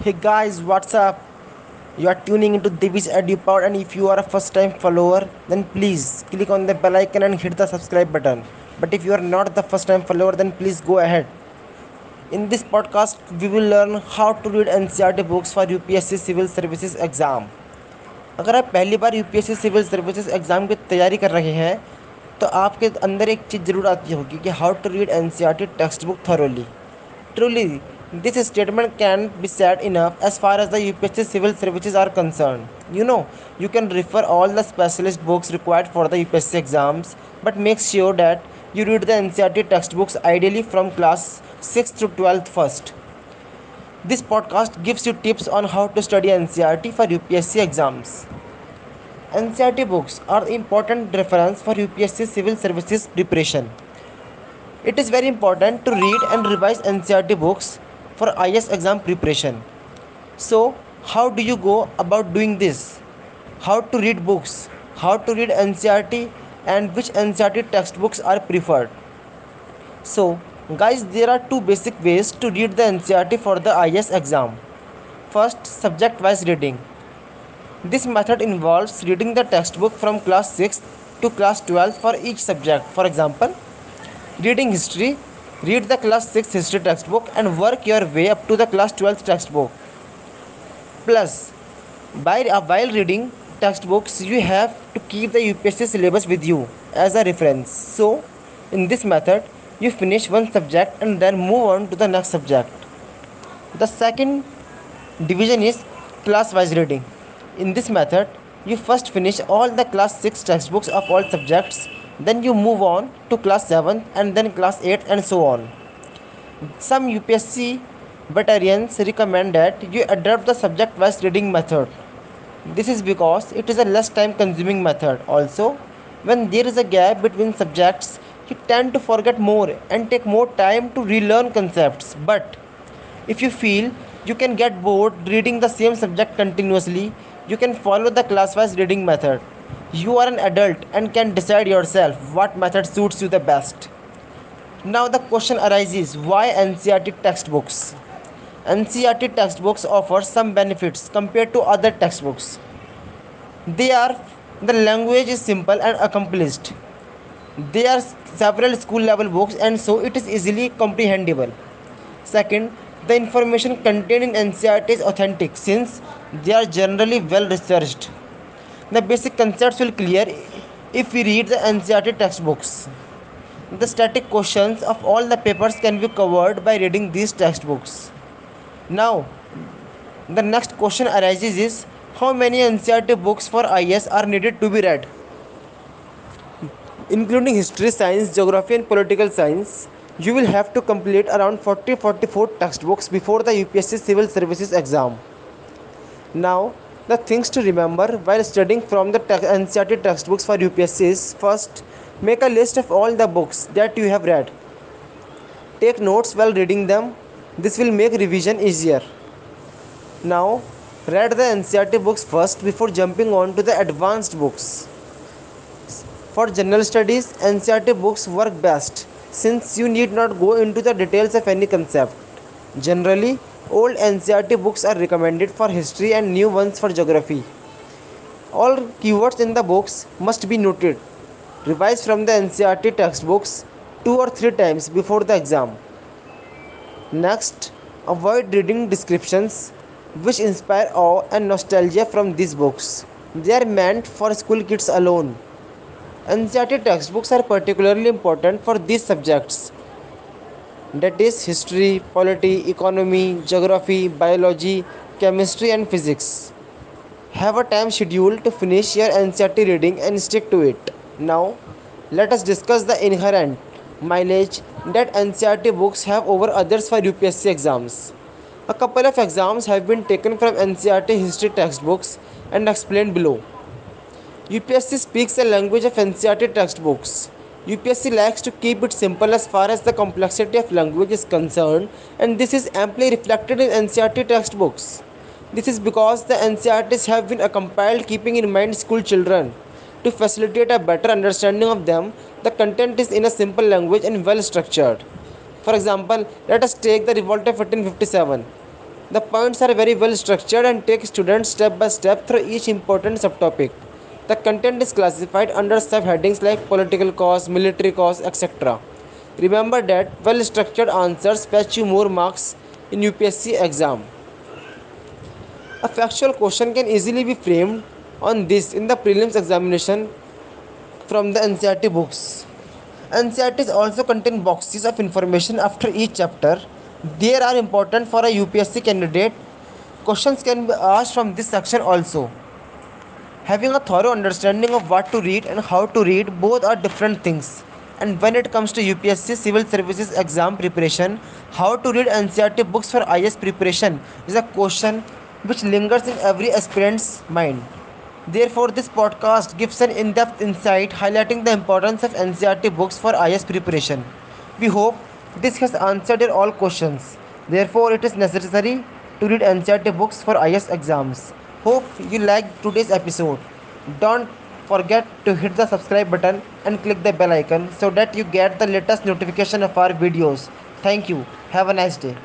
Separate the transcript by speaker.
Speaker 1: Hey guys, what's up? You are tuning into Divi's EduPod, and if you are a first time follower, then please click on the bell icon and hit the subscribe button. But if you are not the first time follower, then please go ahead. In this podcast, we will learn how to read NCRT books for UPSC Civil Services exam. अगर आप पहली बार UPSC civil services exam की तैयारी कर रहे हैं तो आपके अंदर एक चीज़ ज़रूर आती होगी कि how to read an text book thoroughly truly This statement can be said enough as far as the UPSC civil services are concerned. You know, you can refer all the specialist books required for the UPSC exams, but make sure that you read the NCRT textbooks ideally from class 6th to 12th first. This podcast gives you tips on how to study NCRT for UPSC exams. NCRT books are important reference for UPSC civil services preparation. It is very important to read and revise NCRT books for IS exam preparation. So, how do you go about doing this? How to read books? How to read NCRT and which NCRT textbooks are preferred. So, guys, there are two basic ways to read the NCRT for the IS exam. First, subject wise reading. This method involves reading the textbook from class 6 to class 12 for each subject. For example, reading history, read the class 6 history textbook and work your way up to the class 12 textbook. Plus, by, uh, while reading textbooks, you have to keep the UPSC syllabus with you as a reference. So, in this method, you finish one subject and then move on to the next subject. The second division is class wise reading. In this method, you first finish all the class 6 textbooks of all subjects, then you move on to class 7 and then class 8 and so on. Some UPSC veterans recommend that you adopt the subject wise reading method. This is because it is a less time consuming method. Also, when there is a gap between subjects, you tend to forget more and take more time to relearn concepts. But if you feel you can get bored reading the same subject continuously, you can follow the class wise reading method. You are an adult and can decide yourself what method suits you the best. Now the question arises why NCRT textbooks? NCRT textbooks offer some benefits compared to other textbooks. They are the language is simple and accomplished. There are several school level books and so it is easily comprehensible. Second, the information contained in NCRT is authentic since they are generally well researched. The basic concepts will clear if we read the NCRT textbooks. The static questions of all the papers can be covered by reading these textbooks. Now, the next question arises is how many NCRT books for IS are needed to be read? Including history, science, geography, and political science, you will have to complete around 40 44 textbooks before the UPSC Civil Services exam. Now, the things to remember while studying from the te- NCRT textbooks for UPSC is first, make a list of all the books that you have read. Take notes while reading them. This will make revision easier. Now, read the NCRT books first before jumping on to the advanced books. For general studies, NCRT books work best since you need not go into the details of any concept. Generally, old NCRT books are recommended for history and new ones for geography. All keywords in the books must be noted. Revise from the NCRT textbooks two or three times before the exam. Next, avoid reading descriptions which inspire awe and nostalgia from these books. They are meant for school kids alone. NCRT textbooks are particularly important for these subjects that is history, polity, economy, geography, biology, chemistry and physics. Have a time schedule to finish your NCRT reading and stick to it. Now, let us discuss the inherent mileage that NCRT books have over others for UPSC exams. A couple of exams have been taken from NCRT history textbooks and explained below. UPSC speaks the language of NCRT textbooks. UPSC likes to keep it simple as far as the complexity of language is concerned, and this is amply reflected in NCRT textbooks. This is because the NCRTs have been compiled keeping in mind school children. To facilitate a better understanding of them, the content is in a simple language and well structured. For example, let us take the revolt of 1857. The points are very well structured and take students step by step through each important subtopic. The content is classified under subheadings like political cause, military cause, etc. Remember that well structured answers fetch you more marks in UPSC exam. A factual question can easily be framed on this in the prelims examination from the NCERT books. NCERTs also contain boxes of information after each chapter. They are important for a UPSC candidate. Questions can be asked from this section also. Having a thorough understanding of what to read and how to read both are different things. And when it comes to UPSC Civil Services exam preparation, how to read NCERT books for IS preparation is a question which lingers in every aspirant's mind. Therefore, this podcast gives an in depth insight highlighting the importance of NCERT books for IS preparation. We hope this has answered your all questions. Therefore, it is necessary to read NCERT books for IS exams. Hope you liked today's episode. Don't forget to hit the subscribe button and click the bell icon so that you get the latest notification of our videos. Thank you. Have a nice day.